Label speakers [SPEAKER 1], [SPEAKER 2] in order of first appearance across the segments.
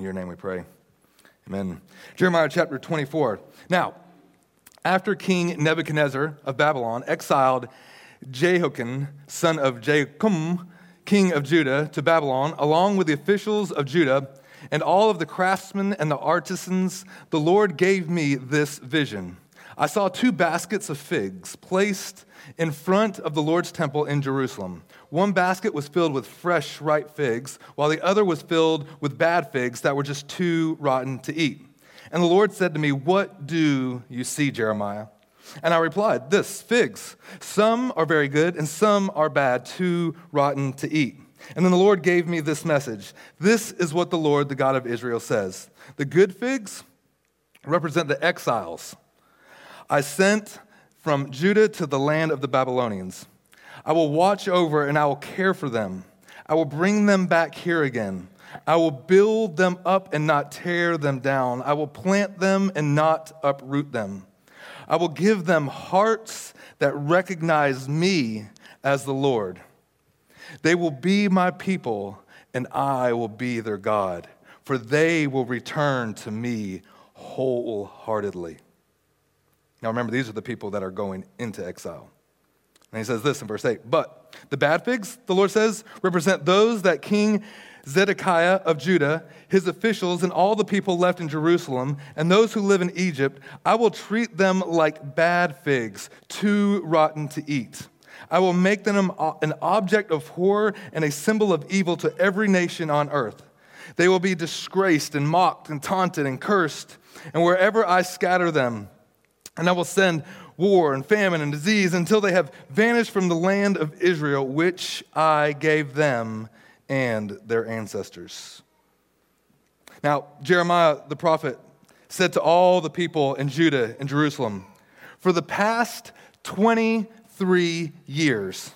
[SPEAKER 1] In your name we pray. Amen. Jeremiah chapter 24. Now, after King Nebuchadnezzar of Babylon exiled Jehoiachin, son of Jehoiakim, king of Judah, to Babylon, along with the officials of Judah and all of the craftsmen and the artisans, the Lord gave me this vision. I saw two baskets of figs placed in front of the Lord's temple in Jerusalem. One basket was filled with fresh, ripe figs, while the other was filled with bad figs that were just too rotten to eat. And the Lord said to me, What do you see, Jeremiah? And I replied, This, figs. Some are very good, and some are bad, too rotten to eat. And then the Lord gave me this message This is what the Lord, the God of Israel, says The good figs represent the exiles. I sent from Judah to the land of the Babylonians. I will watch over and I will care for them. I will bring them back here again. I will build them up and not tear them down. I will plant them and not uproot them. I will give them hearts that recognize me as the Lord. They will be my people, and I will be their God, for they will return to me wholeheartedly. Now remember, these are the people that are going into exile. And he says this in verse 8 But the bad figs, the Lord says, represent those that King Zedekiah of Judah, his officials, and all the people left in Jerusalem, and those who live in Egypt, I will treat them like bad figs, too rotten to eat. I will make them an object of horror and a symbol of evil to every nation on earth. They will be disgraced and mocked and taunted and cursed, and wherever I scatter them, and I will send war and famine and disease until they have vanished from the land of Israel, which I gave them and their ancestors. Now, Jeremiah the prophet said to all the people in Judah and Jerusalem, For the past 23 years,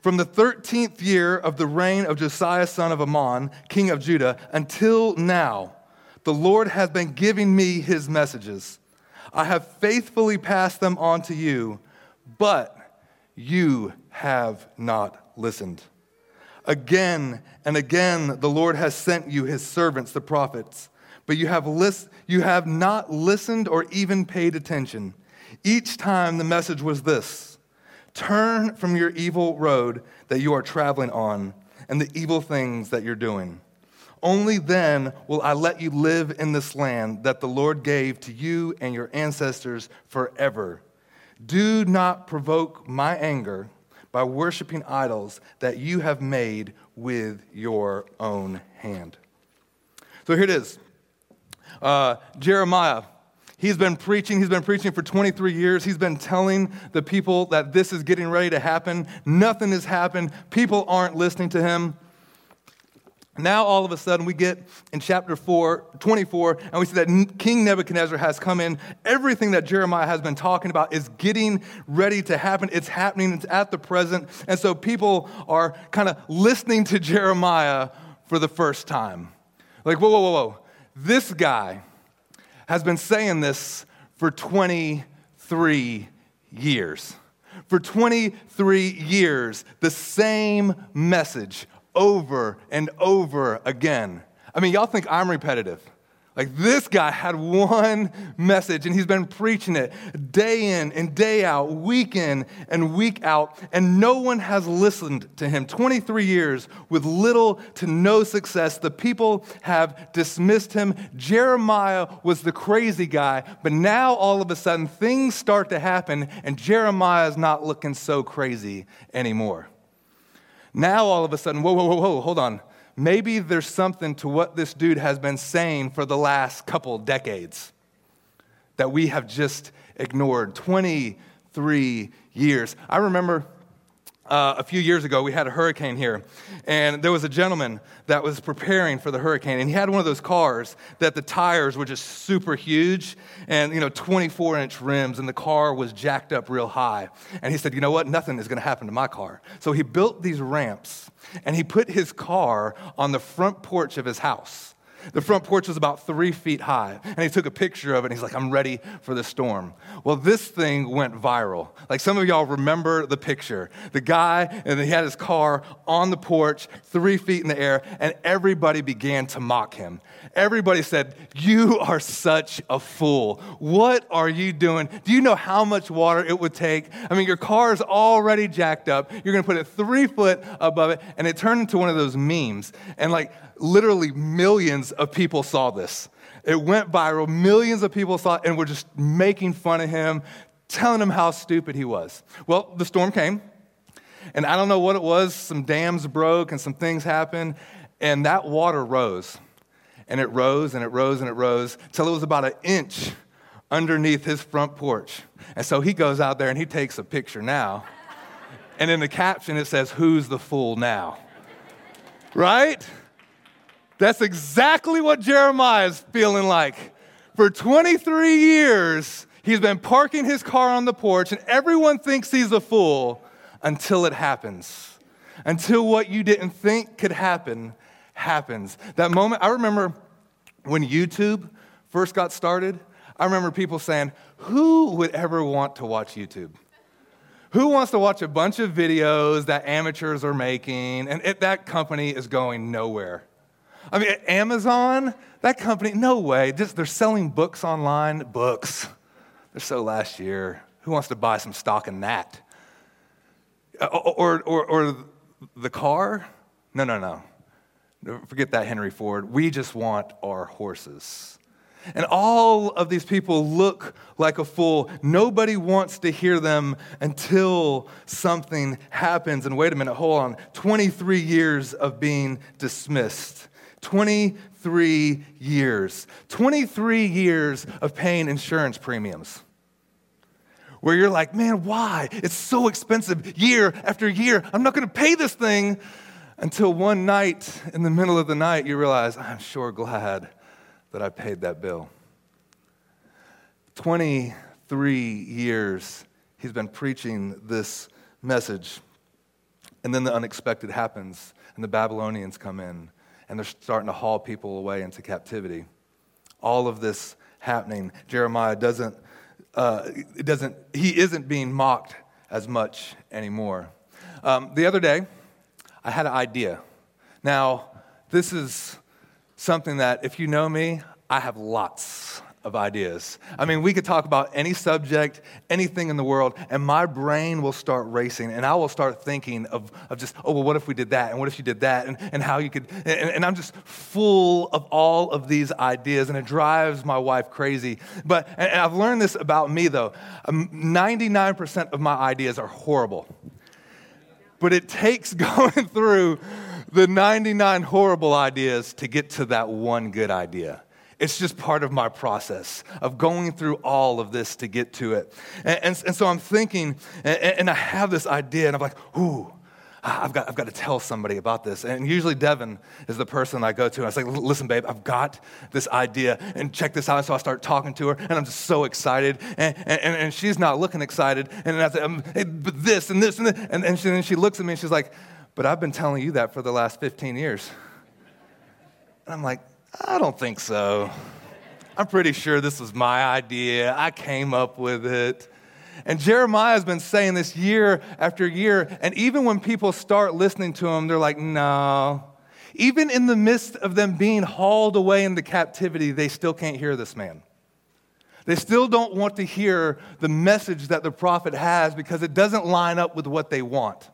[SPEAKER 1] from the 13th year of the reign of Josiah son of Amon, king of Judah, until now, the Lord has been giving me his messages. I have faithfully passed them on to you, but you have not listened. Again and again, the Lord has sent you his servants, the prophets, but you have, you have not listened or even paid attention. Each time the message was this Turn from your evil road that you are traveling on and the evil things that you're doing. Only then will I let you live in this land that the Lord gave to you and your ancestors forever. Do not provoke my anger by worshiping idols that you have made with your own hand. So here it is uh, Jeremiah. He's been preaching, he's been preaching for 23 years. He's been telling the people that this is getting ready to happen. Nothing has happened. People aren't listening to him. Now, all of a sudden, we get in chapter 4, 24, and we see that King Nebuchadnezzar has come in. Everything that Jeremiah has been talking about is getting ready to happen. It's happening, it's at the present. And so people are kind of listening to Jeremiah for the first time. Like, whoa, whoa, whoa, whoa. This guy has been saying this for 23 years. For 23 years, the same message over and over again. I mean, y'all think I'm repetitive. Like, this guy had one message and he's been preaching it day in and day out, week in and week out, and no one has listened to him. 23 years with little to no success. The people have dismissed him. Jeremiah was the crazy guy, but now all of a sudden things start to happen, and Jeremiah is not looking so crazy anymore. Now, all of a sudden, whoa, whoa, whoa, whoa, hold on. Maybe there's something to what this dude has been saying for the last couple decades that we have just ignored. 23 years. I remember uh, a few years ago, we had a hurricane here, and there was a gentleman that was preparing for the hurricane, and he had one of those cars that the tires were just super huge, and you know, 24 inch rims, and the car was jacked up real high. And he said, "You know what? Nothing is going to happen to my car." So he built these ramps, and he put his car on the front porch of his house. The front porch was about three feet high, and he took a picture of it, and he's like, I'm ready for the storm. Well, this thing went viral. Like some of y'all remember the picture. The guy, and he had his car on the porch, three feet in the air, and everybody began to mock him. Everybody said, You are such a fool. What are you doing? Do you know how much water it would take? I mean, your car is already jacked up. You're going to put it three foot above it, and it turned into one of those memes. And like, literally millions of people saw this. It went viral. Millions of people saw it and were just making fun of him, telling him how stupid he was. Well, the storm came, and I don't know what it was. Some dams broke and some things happened, and that water rose. And it rose and it rose and it rose till it was about an inch underneath his front porch. And so he goes out there and he takes a picture now. And in the caption, it says, Who's the fool now? Right? That's exactly what Jeremiah is feeling like. For 23 years, he's been parking his car on the porch, and everyone thinks he's a fool until it happens. Until what you didn't think could happen happens. That moment, I remember when YouTube first got started, I remember people saying, Who would ever want to watch YouTube? Who wants to watch a bunch of videos that amateurs are making and it, that company is going nowhere? I mean, Amazon, that company, no way. Just, they're selling books online. Books. They're so last year. Who wants to buy some stock in that? Uh, or, or, or the car? No, no, no. Forget that, Henry Ford. We just want our horses. And all of these people look like a fool. Nobody wants to hear them until something happens. And wait a minute, hold on. 23 years of being dismissed. 23 years. 23 years of paying insurance premiums. Where you're like, man, why? It's so expensive year after year. I'm not going to pay this thing until one night in the middle of the night you realize, I'm sure glad that I paid that bill. 23 years he's been preaching this message. And then the unexpected happens, and the Babylonians come in and they're starting to haul people away into captivity. All of this happening, Jeremiah doesn't, uh, doesn't he isn't being mocked as much anymore. Um, the other day, I had an idea. Now, this is something that, if you know me, I have lots of ideas. I mean, we could talk about any subject, anything in the world, and my brain will start racing, and I will start thinking of, of just, oh, well, what if we did that? And what if you did that? And, and how you could, and, and I'm just full of all of these ideas, and it drives my wife crazy. But, and I've learned this about me, though 99% um, of my ideas are horrible. But it takes going through the 99 horrible ideas to get to that one good idea. It's just part of my process of going through all of this to get to it. And, and, and so I'm thinking, and, and, I have this idea, and I'm like, ooh, I've got, I've got to tell somebody about this. And usually Devin is the person I go to. And I say, listen, babe, I've got this idea, and check this out. And so I start talking to her, and I'm just so excited. And, and, and she's not looking excited. And I say, um, hey, but this and this and this. And, and, she, and she looks at me, and she's like, but I've been telling you that for the last 15 years. And I'm like, I don't think so. I'm pretty sure this was my idea. I came up with it. And Jeremiah has been saying this year after year. And even when people start listening to him, they're like, no. Even in the midst of them being hauled away into captivity, they still can't hear this man. They still don't want to hear the message that the prophet has because it doesn't line up with what they want.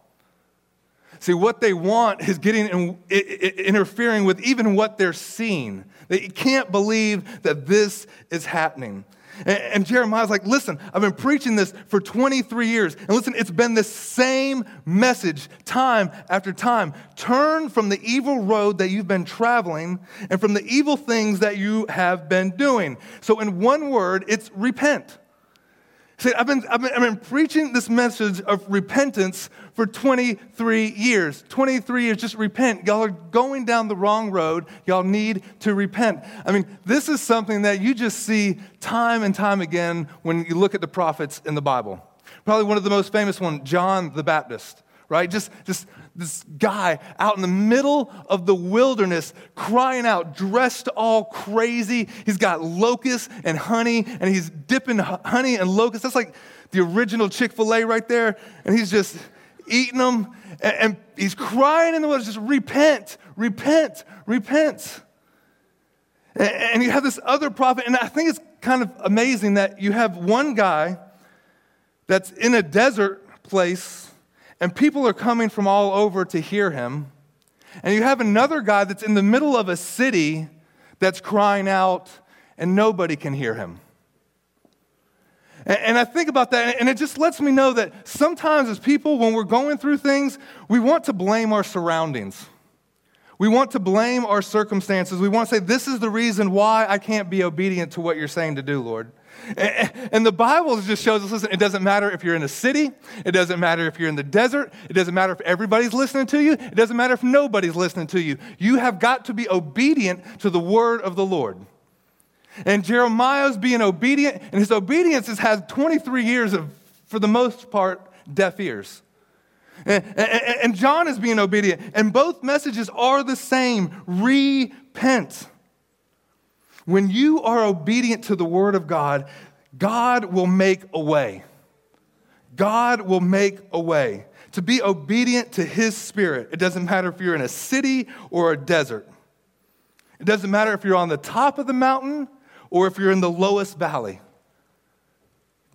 [SPEAKER 1] See, what they want is getting in, interfering with even what they're seeing. They can't believe that this is happening. And, and Jeremiah's like, listen, I've been preaching this for 23 years. And listen, it's been the same message time after time. Turn from the evil road that you've been traveling and from the evil things that you have been doing. So, in one word, it's repent. See, I've been, I've, been, I've been preaching this message of repentance for 23 years. 23 years, just repent. Y'all are going down the wrong road. Y'all need to repent. I mean, this is something that you just see time and time again when you look at the prophets in the Bible. Probably one of the most famous ones, John the Baptist, right? Just, just this guy out in the middle of the wilderness crying out, dressed all crazy. He's got locusts and honey, and he's dipping honey and locusts. That's like the original Chick fil A right there. And he's just eating them, and, and he's crying in the wilderness, just repent, repent, repent. And, and you have this other prophet, and I think it's kind of amazing that you have one guy that's in a desert place and people are coming from all over to hear him. And you have another guy that's in the middle of a city that's crying out and nobody can hear him. And, I think about that, and it just lets me know that sometimes, as people, when we're going through things, we want to blame our surroundings. We want to blame our circumstances. We want to say, This is the reason why I can't be obedient to what you're saying to do, Lord. And the Bible just shows us listen, it doesn't matter if you're in a city, it doesn't matter if you're in the desert, it doesn't matter if everybody's listening to you, it doesn't matter if nobody's listening to you. You have got to be obedient to the word of the Lord. And Jeremiah's being obedient, and his obedience has had 23 years of, for the most part, deaf ears. And, and, and John is being obedient, and both messages are the same repent. When you are obedient to the word of God, God will make a way. God will make a way. To be obedient to his spirit, it doesn't matter if you're in a city or a desert. It doesn't matter if you're on the top of the mountain or if you're in the lowest valley.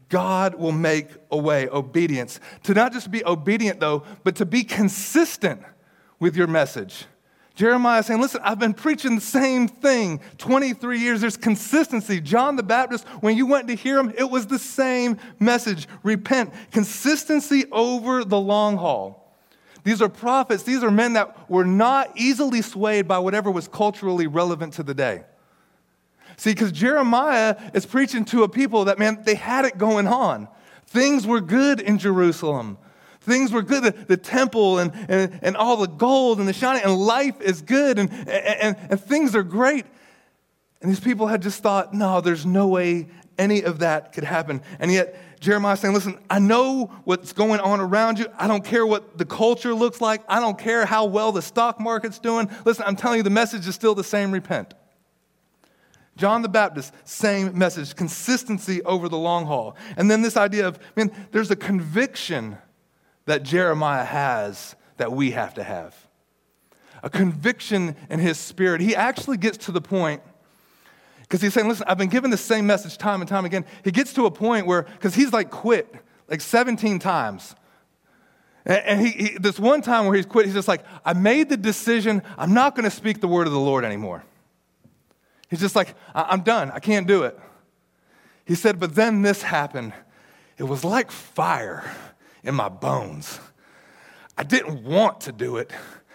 [SPEAKER 1] God will make a way. Obedience. To not just be obedient, though, but to be consistent with your message. Jeremiah saying, Listen, I've been preaching the same thing 23 years. There's consistency. John the Baptist, when you went to hear him, it was the same message repent. Consistency over the long haul. These are prophets, these are men that were not easily swayed by whatever was culturally relevant to the day. See, because Jeremiah is preaching to a people that, man, they had it going on. Things were good in Jerusalem. Things were good, the, the temple and, and, and all the gold and the shining, and life is good, and, and, and things are great. And these people had just thought, no, there's no way any of that could happen. And yet, Jeremiah saying, listen, I know what's going on around you. I don't care what the culture looks like. I don't care how well the stock market's doing. Listen, I'm telling you, the message is still the same repent. John the Baptist, same message, consistency over the long haul. And then this idea of, I mean, there's a conviction that Jeremiah has that we have to have. A conviction in his spirit. He actually gets to the point, because he's saying, listen, I've been given the same message time and time again. He gets to a point where, because he's like quit like 17 times. And he, he, this one time where he's quit, he's just like, I made the decision, I'm not going to speak the word of the Lord anymore. He's just like, I'm done, I can't do it. He said, but then this happened. It was like fire in my bones. I didn't want to do it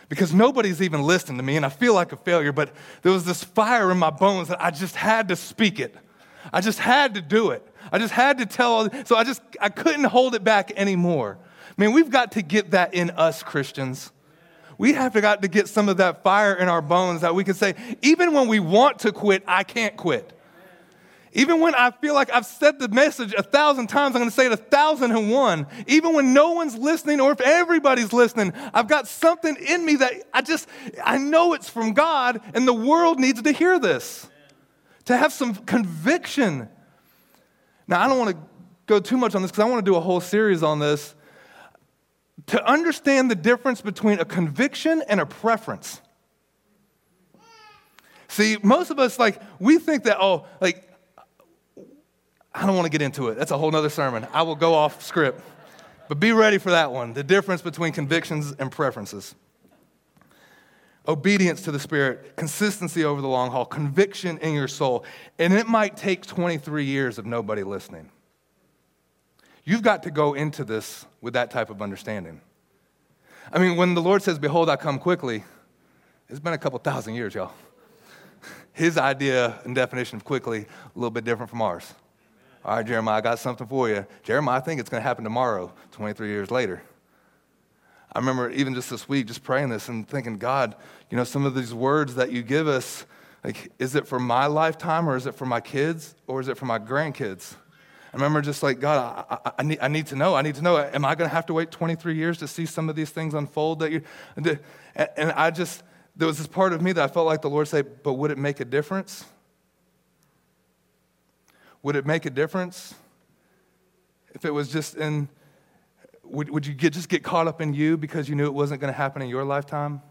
[SPEAKER 1] because nobody's even listening to me and I feel like a failure, but there was this fire in my bones that I just had to speak it. I just had to do it. I just had to tell, so I just, I couldn't hold it back anymore. I mean, we've got to get that in us, Christians. We have to got to get some of that fire in our bones that we can say, even when we want to quit, I can't quit. Even when I feel like I've said the message a thousand times, I'm going to say it a thousand and one. Even when no one's listening or if everybody's listening, I've got something in me that I just, I know it's from God and the world needs to hear this. To have some conviction. Now, I don't want to go too much on this because I want to do a whole series on this. To understand the difference between a conviction and a preference. See, most of us, like, we think that, oh, like, I don't want to get into it. That's a whole other sermon. I will go off script. But be ready for that one the difference between convictions and preferences. Obedience to the Spirit, consistency over the long haul, conviction in your soul. And it might take 23 years of nobody listening. You've got to go into this with that type of understanding. I mean, when the Lord says, Behold, I come quickly, it's been a couple thousand years, y'all. His idea and definition of quickly, a little bit different from ours. All right, Jeremiah, I got something for you. Jeremiah, I think it's going to happen tomorrow, 23 years later. I remember even just this week, just praying this and thinking, God, you know, some of these words that you give us, like, is it for my lifetime or is it for my kids or is it for my grandkids? Remember just like, God, I, I, I, need, I need to know. I need to know. Am I going to have to wait 23 years to see some of these things unfold? That you, and I just, there was this part of me that I felt like the Lord said, but would it make a difference? Would it make a difference if it was just in, would, would you get, just get caught up in you because you knew it wasn't going to happen in your lifetime?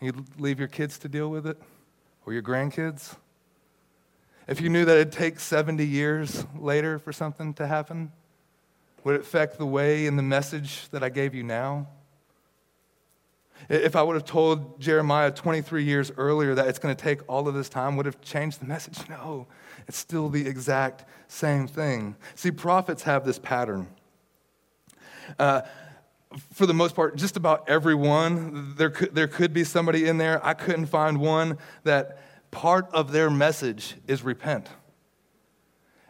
[SPEAKER 1] And you'd leave your kids to deal with it or your grandkids? If you knew that it'd take 70 years later for something to happen, would it affect the way and the message that I gave you now? If I would have told Jeremiah 23 years earlier that it's going to take all of this time, would have changed the message? No, it's still the exact same thing. See, prophets have this pattern. Uh, for the most part, just about everyone, there could, there could be somebody in there. I couldn't find one that part of their message is repent.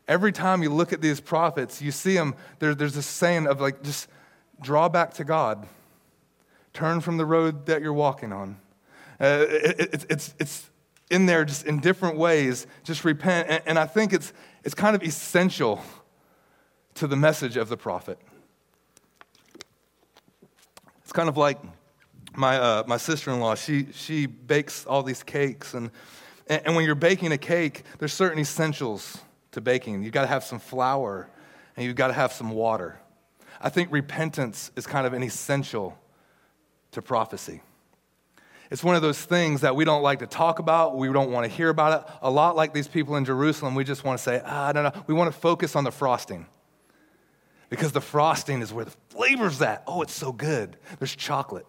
[SPEAKER 1] Every time you look at these prophets, you see them, there, there's this saying of like, just draw back to God, turn from the road that you're walking on. Uh, it, it, it's, it's in there just in different ways, just repent. And, and I think it's, it's kind of essential to the message of the prophet. It's kind of like my, uh, my sister in law, she, she bakes all these cakes, and and, when you're baking a cake, there's certain essentials to baking. You've got to have some flour and you've got to have some water. I think repentance is kind of an essential to prophecy. It's one of those things that we don't like to talk about. We don't want to hear about it. A lot like these people in Jerusalem, we just want to say, ah, don't know. We want to focus on the frosting because the frosting is where the flavor's at. Oh, it's so good. There's chocolate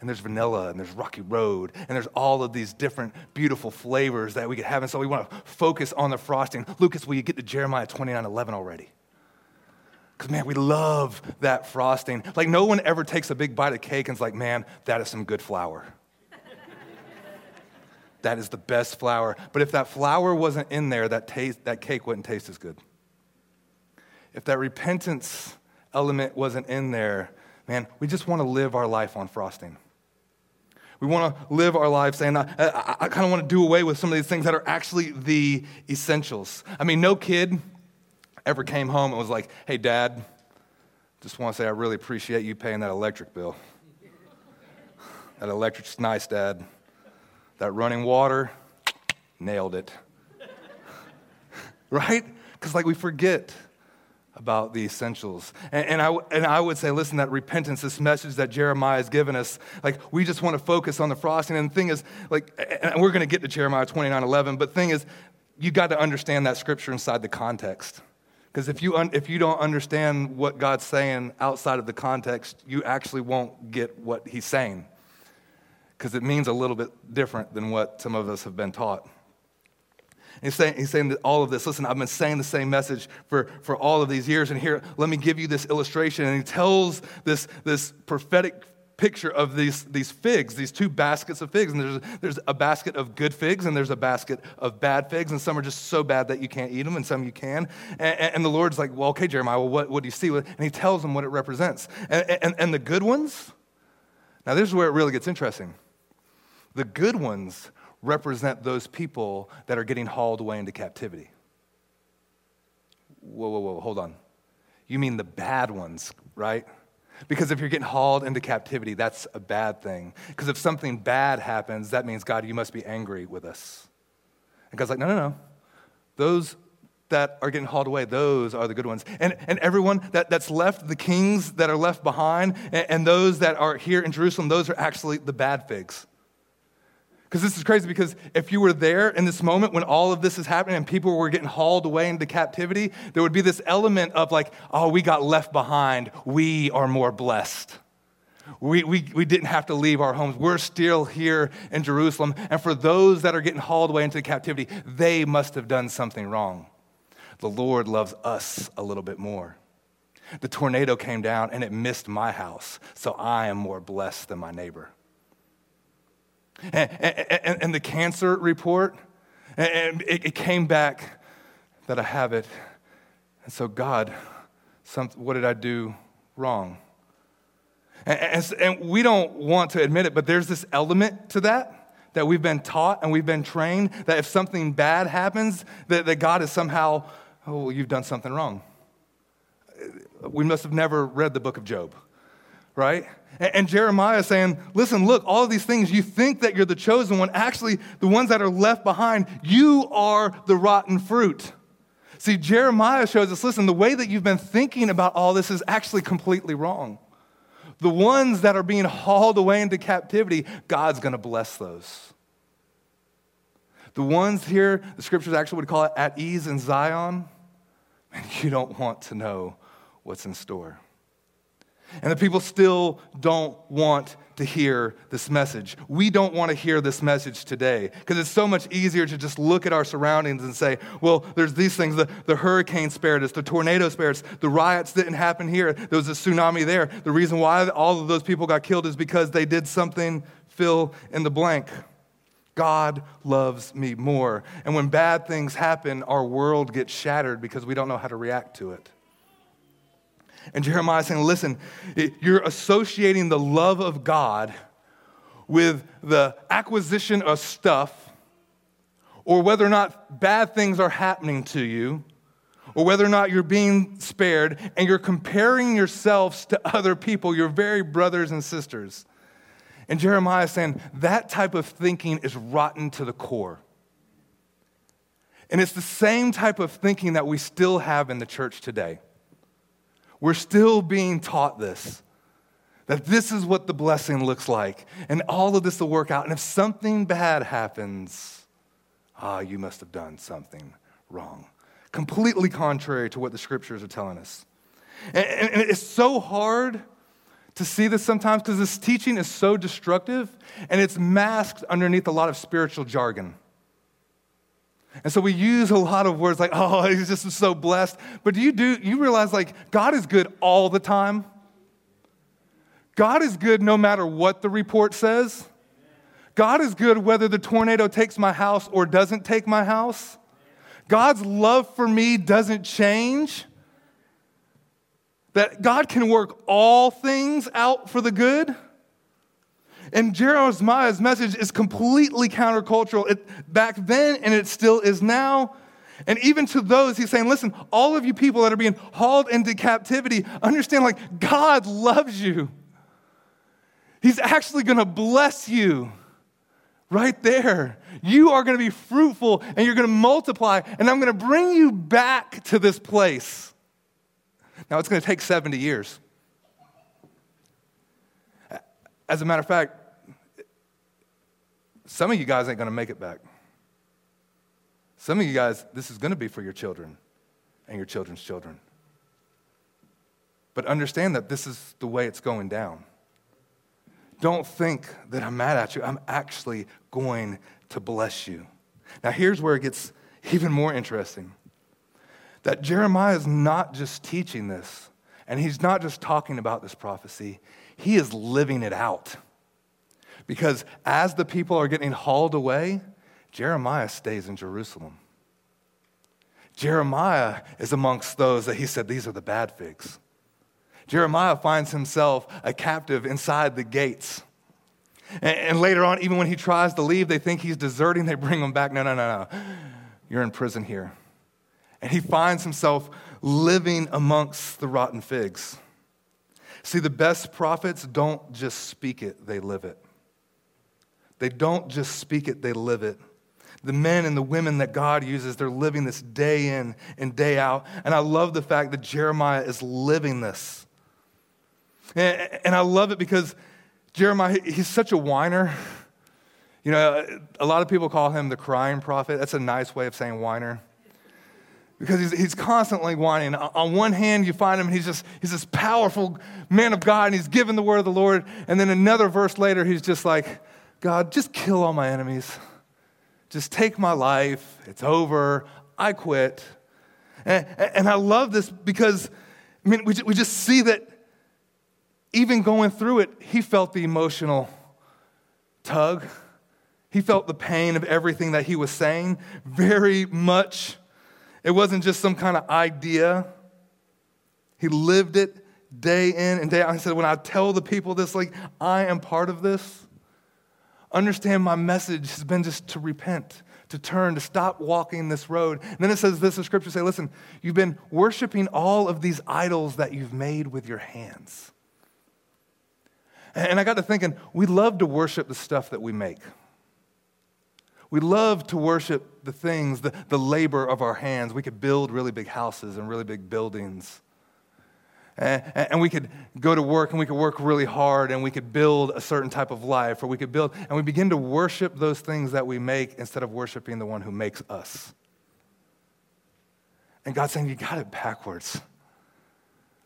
[SPEAKER 1] and there's vanilla and there's rocky road and there's all of these different beautiful flavors that we could have. And so we want to focus on the frosting. Lucas will you get to jeremiah 29 11 already? Because man we love that frosting. Like no one ever takes a big bite of cake and is like man that is some good flour. That is the best flour. But if that flour wasn't in there that, taste, that cake wouldn't taste as good. If that repentance element wasn't in there man we just want to live our life on frosting we want to live our lives saying, I, I, I kind of want to do away with some of these things that are actually the essentials. I mean, no kid ever came home and was like, hey, dad, just want to say I really appreciate you paying that electric bill. that electric's nice, dad. That running water, nailed it. right? Because, like, we forget about the essentials. And, and, I, and I would say, listen, that repentance, this message that Jeremiah has given us, like, we just want to focus on the frosting. And the thing is, like, and we're going to get to Jeremiah 29 11, but thing is, you got to understand that scripture inside the context. Because if you, if you don't understand what God's saying outside of the context, you actually won't get what he's saying. Because it means a little bit different than what some of us have been taught. He's saying, he's saying all of this. Listen, I've been saying the same message for, for all of these years, and here, let me give you this illustration. And he tells this, this prophetic picture of these, these figs, these two baskets of figs. And there's, there's a basket of good figs, and there's a basket of bad figs, and some are just so bad that you can't eat them, and some you can. And, and the Lord's like, well, okay, Jeremiah, well, what, what do you see? And he tells them what it represents. And, and, and the good ones, now this is where it really gets interesting. The good ones represent those people that are getting hauled away into captivity. Whoa, whoa, whoa, hold on. You mean the bad ones, right? Because if you're getting hauled into captivity, that's a bad thing. Because if something bad happens, that means, God, you must be angry with us. And God's like, no, no, no. Those that are getting hauled away, those are the good ones. And, and everyone that, that's left, the kings that are left behind, and, and those that are here in Jerusalem, those are actually the bad figs. Because this is crazy because if you were there in this moment when all of this is happening and people were getting hauled away into captivity, there would be this element of like, oh, we got left behind. We are more blessed. We, we, we didn't have to leave our homes. We're still here in Jerusalem. And for those that are getting hauled away into captivity, they must have done something wrong. The Lord loves us a little bit more. The tornado came down and it missed my house, so I am more blessed than my neighbor. And, and, and the cancer report, and it, it, came back that I have it. And so, God, some, what did I do wrong? And, and, we don't want to admit it, but there's this element to that that we've been taught and we've been trained that if something bad happens, that, that God is somehow oh, you've done something wrong. We must have never read the book of Job, right? And, Jeremiah saying, listen, look, all these things, you think that you're the chosen one. Actually, the ones that are left behind, you are the rotten fruit. See, Jeremiah shows us listen, the way that you've been thinking about all this is actually completely wrong. The ones that are being hauled away into captivity, God's going to bless those. The ones here, the scriptures actually would call it at ease in Zion, and you don't want to know what's in store. And the people still don't want to hear this message. We don't want to hear this message today because it's so much easier to just look at our surroundings and say, well, there's these things. The, the hurricane spared us, the tornado spared us, the riots didn't happen here, there was a tsunami there. The reason why all of those people got killed is because they did something, fill in the blank. God loves me more. And when bad things happen, our world gets shattered because we don't know how to react to it. And Jeremiah is saying, listen, you're associating the love of God with the acquisition of stuff, or whether or not bad things are happening to you, or whether or not you're being spared, and you're comparing yourselves to other people, your very brothers and sisters. And Jeremiah is saying that type of thinking is rotten to the core. And it's the same type of thinking that we still have in the church today. We're still being taught this that this is what the blessing looks like, and all of this will work out. And if something bad happens, ah, you must have done something wrong. Completely contrary to what the scriptures are telling us. And, and it's so hard to see this sometimes because this teaching is so destructive and it's masked underneath a lot of spiritual jargon. And so we use a lot of words like, oh, he's just so blessed. But do you do you realize like God is good all the time? God is good no matter what the report says. God is good whether the tornado takes my house or doesn't take my house. God's love for me doesn't change. That God can work all things out for the good. And Jeremiah's message is completely countercultural it, back then, and it still is now. And even to those, he's saying, listen, all of you people that are being hauled into captivity, understand like God loves you. He's actually going to bless you right there. You are going to be fruitful and you're going to multiply, and I'm going to bring you back to this place. Now, it's going to take 70 years. As a matter of fact, some of you guys ain't going to make it back. Some of you guys, this is going to be for your children and your children's children. But understand that this is the way it's going down. Don't think that I'm mad at you. I'm actually going to bless you. Now, here's where it gets even more interesting that Jeremiah is not just teaching this, and he's not just talking about this prophecy, he is living it out. Because as the people are getting hauled away, Jeremiah stays in Jerusalem. Jeremiah is amongst those that he said, These are the bad figs. Jeremiah finds himself a captive inside the gates. And, later on, even when he tries to leave, they think he's deserting. They bring him back. No, no, no, no. You're in prison here. And he finds himself living amongst the rotten figs. See, the best prophets don't just speak it, they live it. They don't just speak it, they live it. The men and the women that God uses, they're living this day in and day out. And I love the fact that Jeremiah is living this. And, I love it because Jeremiah, he's such a whiner. You know, a lot of people call him the crying prophet. That's a nice way of saying whiner because he's, he's constantly whining. On one hand, you find him, and he's just he's this powerful man of God, and he's given the word of the Lord. And then another verse later, he's just like, God, just kill all my enemies. Just take my life. It's over. I quit. And, and I love this because, I mean, we, we just see that even going through it, he felt the emotional tug. He felt the pain of everything that he was saying very much. It wasn't just some kind of idea. He lived it day in and day out. He said, When I tell the people this, like, I am part of this, understand my message has been just to repent, to turn, to stop walking this road. And then it says this in Scripture say, listen, you've been worshiping all of these idols that you've made with your hands. And I got to thinking, we love to worship the stuff that we make. We love to worship the things, the, the labor of our hands. We could build really big houses and really big buildings. And, and we could go to work and we could work really hard and we could build a certain type of life or we could build, and we begin to worship those things that we make instead of worshiping the one who makes us. And God's saying, You got it backwards.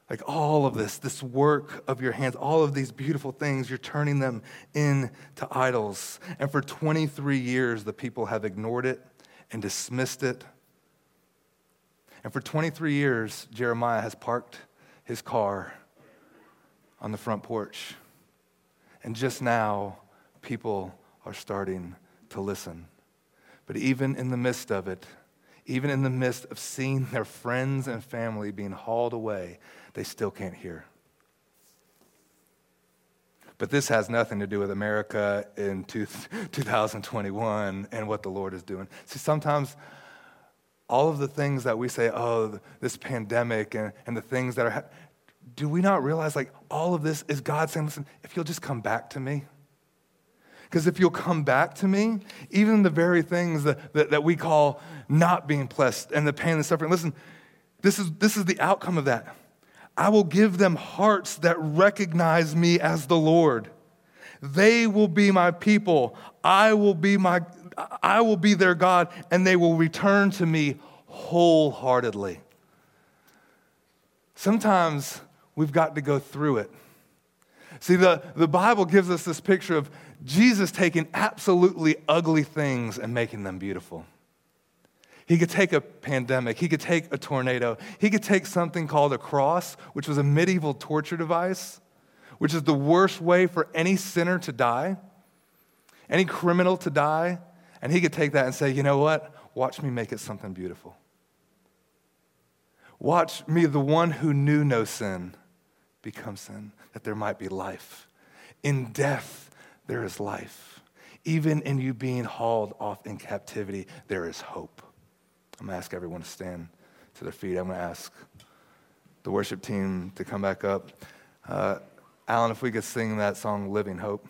[SPEAKER 1] Like all of this, this work of your hands, all of these beautiful things, you're turning them into idols. And for 23 years, the people have ignored it and dismissed it. And for 23 years, Jeremiah has parked his car on the front porch. And just now, people are starting to listen. But even in the midst of it, even in the midst of seeing their friends and family being hauled away, they still can't hear. But this has nothing to do with America in 2021 and what the Lord is doing. See, sometimes all of the things that we say, oh, this pandemic and, and the things that are, do we not realize like all of this is God saying, listen, if you'll just come back to me, because if you'll come back to me, even the very things that, that, that, we call not being blessed and the pain and suffering, listen, this is, this is the outcome of that. I will give them hearts that recognize me as the Lord. They will be my people. I will be my I will be their God and they will return to me wholeheartedly. Sometimes we've got to go through it. See, the, the Bible gives us this picture of Jesus taking absolutely ugly things and making them beautiful. He could take a pandemic, he could take a tornado, he could take something called a cross, which was a medieval torture device, which is the worst way for any sinner to die, any criminal to die. And he could take that and say, you know what? Watch me make it something beautiful. Watch me, the one who knew no sin, become sin, that there might be life. In death, there is life. Even in you being hauled off in captivity, there is hope. I'm going to ask everyone to stand to their feet. I'm going to ask the worship team to come back up. Uh, Alan, if we could sing that song, Living Hope.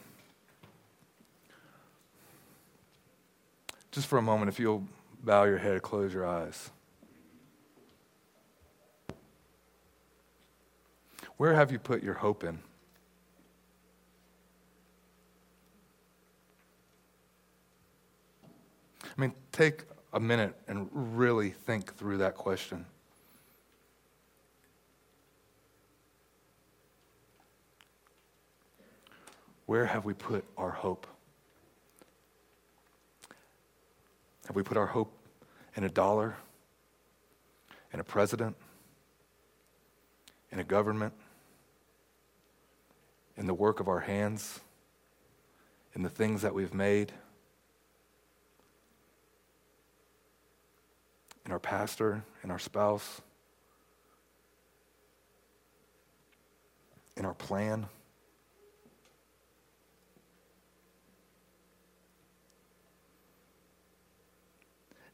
[SPEAKER 1] Just for a moment, if you'll bow your head, close your eyes. Where have you put your hope in? I mean, take a minute and really think through that question. Where have we put our hope? Have we put our hope in a dollar, in a president, in a government, in the work of our hands, in the things that we've made? In our pastor, in our spouse, in our plan.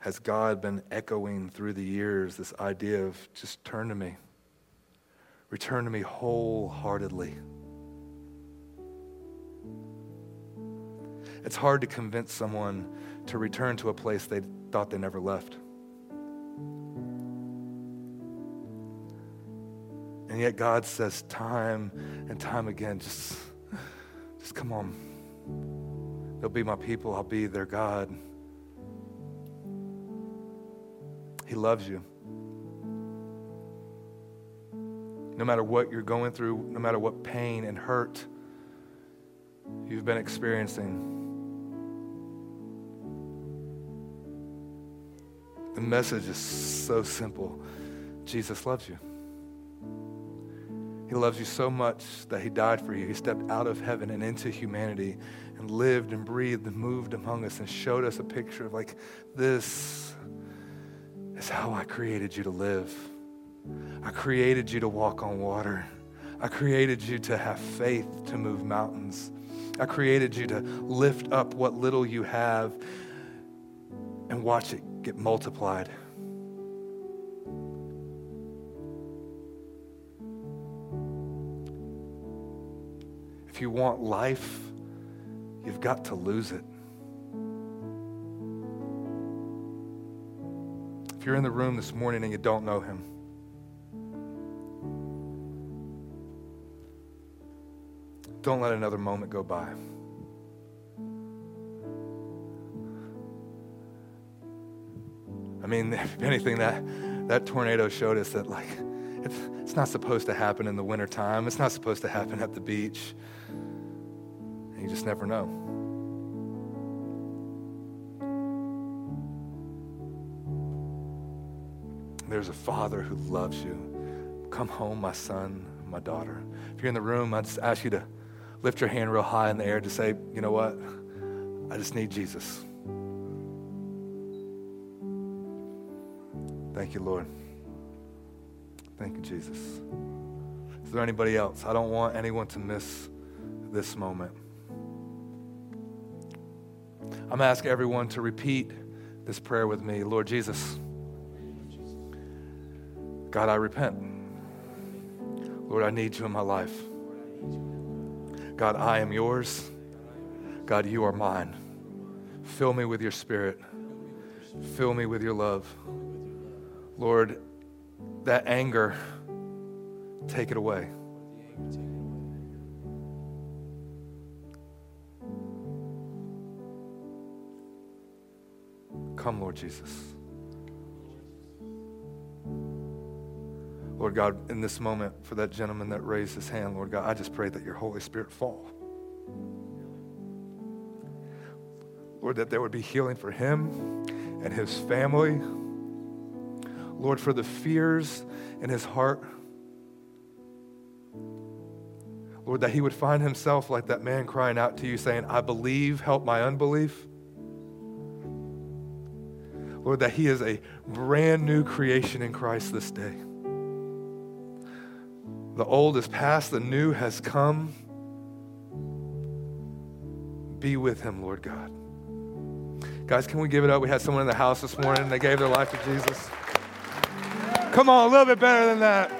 [SPEAKER 1] Has God been echoing through the years this idea of just turn to me, return to me wholeheartedly? It's hard to convince someone to return to a place they thought they never left. And yet God says time and time again, just, just come on. They'll be my people, I'll be their God. He loves you. No matter what you're going through, no matter what pain and hurt you've been experiencing, the message is so simple Jesus loves you. He loves you so much that He died for you. He stepped out of heaven and into humanity and lived and breathed and moved among us and showed us a picture of like, this is how I created you to live. I created you to walk on water. I created you to have faith to move mountains. I created you to lift up what little you have and watch it get multiplied. If you want life, you've got to lose it. If you're in the room this morning and you don't know him, don't let another moment go by. I mean, if anything, that, that tornado showed us that, like, it's, it's not supposed to happen in the wintertime. It's not supposed to happen at the beach. You just never know. There's a father who loves you. Come home, my son, my daughter. If you're in the room, I just ask you to lift your hand real high in the air to say, you know what? I just need Jesus. Thank you, Lord. Thank you, Jesus. Is there anybody else? I don't want anyone to miss this moment. I'm asking everyone to repeat this prayer with me. Lord Jesus, God, I repent. Lord, I need you in my life. God, I am yours. God, you are mine. Fill me with your spirit. Fill me with your love. Lord, that anger, take it away. Come, Lord Jesus. Lord God, in this moment, for that gentleman that raised his hand, Lord God, I just pray that your Holy Spirit fall. Lord, that there would be healing for him and his family. Lord, for the fears in his heart. Lord, that he would find himself like that man crying out to you, saying, I believe, help my unbelief. Lord, that he is a brand new creation in Christ this day. The old is past, the new has come. Be with him, Lord God. Guys, can we give it up? We had someone in the house this morning they gave their life to Jesus. Come on, a little bit better than that.